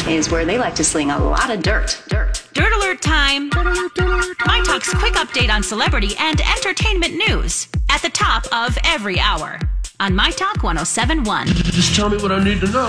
Alert is where they like to sling a lot of dirt. Dirt. Dirt Alert time. My Talk's quick update on celebrity and entertainment news at the top of every hour on My Talk 1071. Just tell me what I need to know.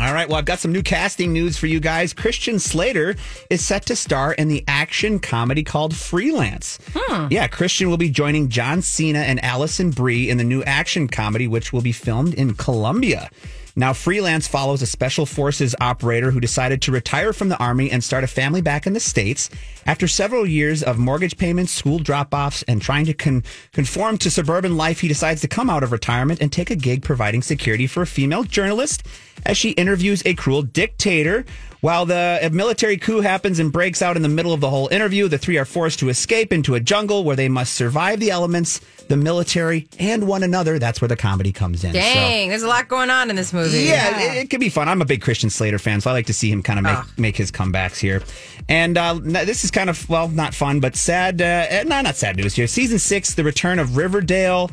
All right, well, I've got some new casting news for you guys. Christian Slater is set to star in the action comedy called Freelance. Hmm. Yeah, Christian will be joining John Cena and Alison Brie in the new action comedy, which will be filmed in Colombia. Now, Freelance follows a special forces operator who decided to retire from the army and start a family back in the States. After several years of mortgage payments, school drop offs, and trying to con- conform to suburban life, he decides to come out of retirement and take a gig providing security for a female journalist as she interviews a cruel dictator. While the military coup happens and breaks out in the middle of the whole interview, the three are forced to escape into a jungle where they must survive the elements, the military, and one another. That's where the comedy comes in. So- Dang, there's a lot going on in this movie. yeah, It, it could be fun. I'm a big Christian Slater fan, so I like to see him kind of make, make his comebacks here. And uh, this is kind of, well, not fun, but sad. Uh, eh, no, not sad news here. Season six, the return of Riverdale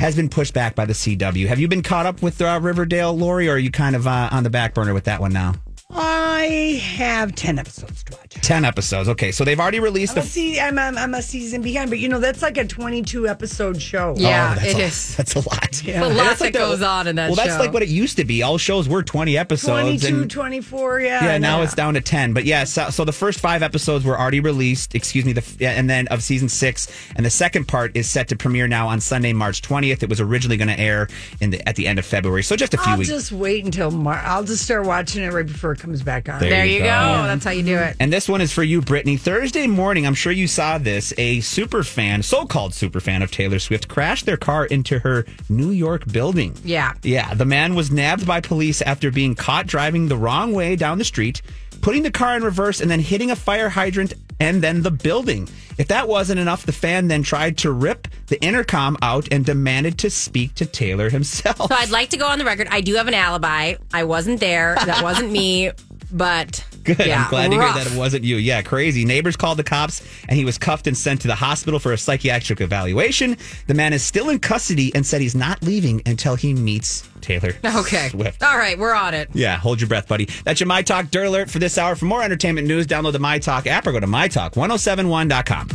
has been pushed back by the CW. Have you been caught up with uh, Riverdale, Lori, or are you kind of uh, on the back burner with that one now? I have 10 episodes to watch. 10 episodes. Okay, so they've already released I'm the. a, se- I'm, I'm, I'm a season behind, but you know, that's like a 22 episode show. Yeah, Oh, that's it a, is. That's a lot. Yeah. A lot That's that like the- goes on in that Well, that's show. like what it used to be. All shows were 20 episodes. 22, and 24, yeah. Yeah, now yeah. it's down to 10. But yeah, so, so the first five episodes were already released, excuse me, the, yeah, and then of season six. And the second part is set to premiere now on Sunday, March 20th. It was originally going to air in the, at the end of February. So just a few I'll weeks. just wait until Mar- I'll just start watching it right before it comes back on. There There you you go. go. Yeah. That's how you do it. And this one is for you, Brittany. Thursday morning, I'm sure you saw this. A super fan, so called super fan of Taylor Swift, crashed their car into her New York building. Yeah. Yeah. The man was nabbed by police after being caught driving the wrong way down the street, putting the car in reverse, and then hitting a fire hydrant and then the building. If that wasn't enough, the fan then tried to rip the intercom out and demanded to speak to Taylor himself. So I'd like to go on the record. I do have an alibi. I wasn't there. That wasn't me. But Good. Yeah, I'm glad to hear that it wasn't you. Yeah, crazy. Neighbors called the cops and he was cuffed and sent to the hospital for a psychiatric evaluation. The man is still in custody and said he's not leaving until he meets Taylor Okay. Swift. All right, we're on it. Yeah, hold your breath, buddy. That's your My Talk Dirt Alert for this hour. For more entertainment news, download the My Talk app or go to MyTalk1071.com.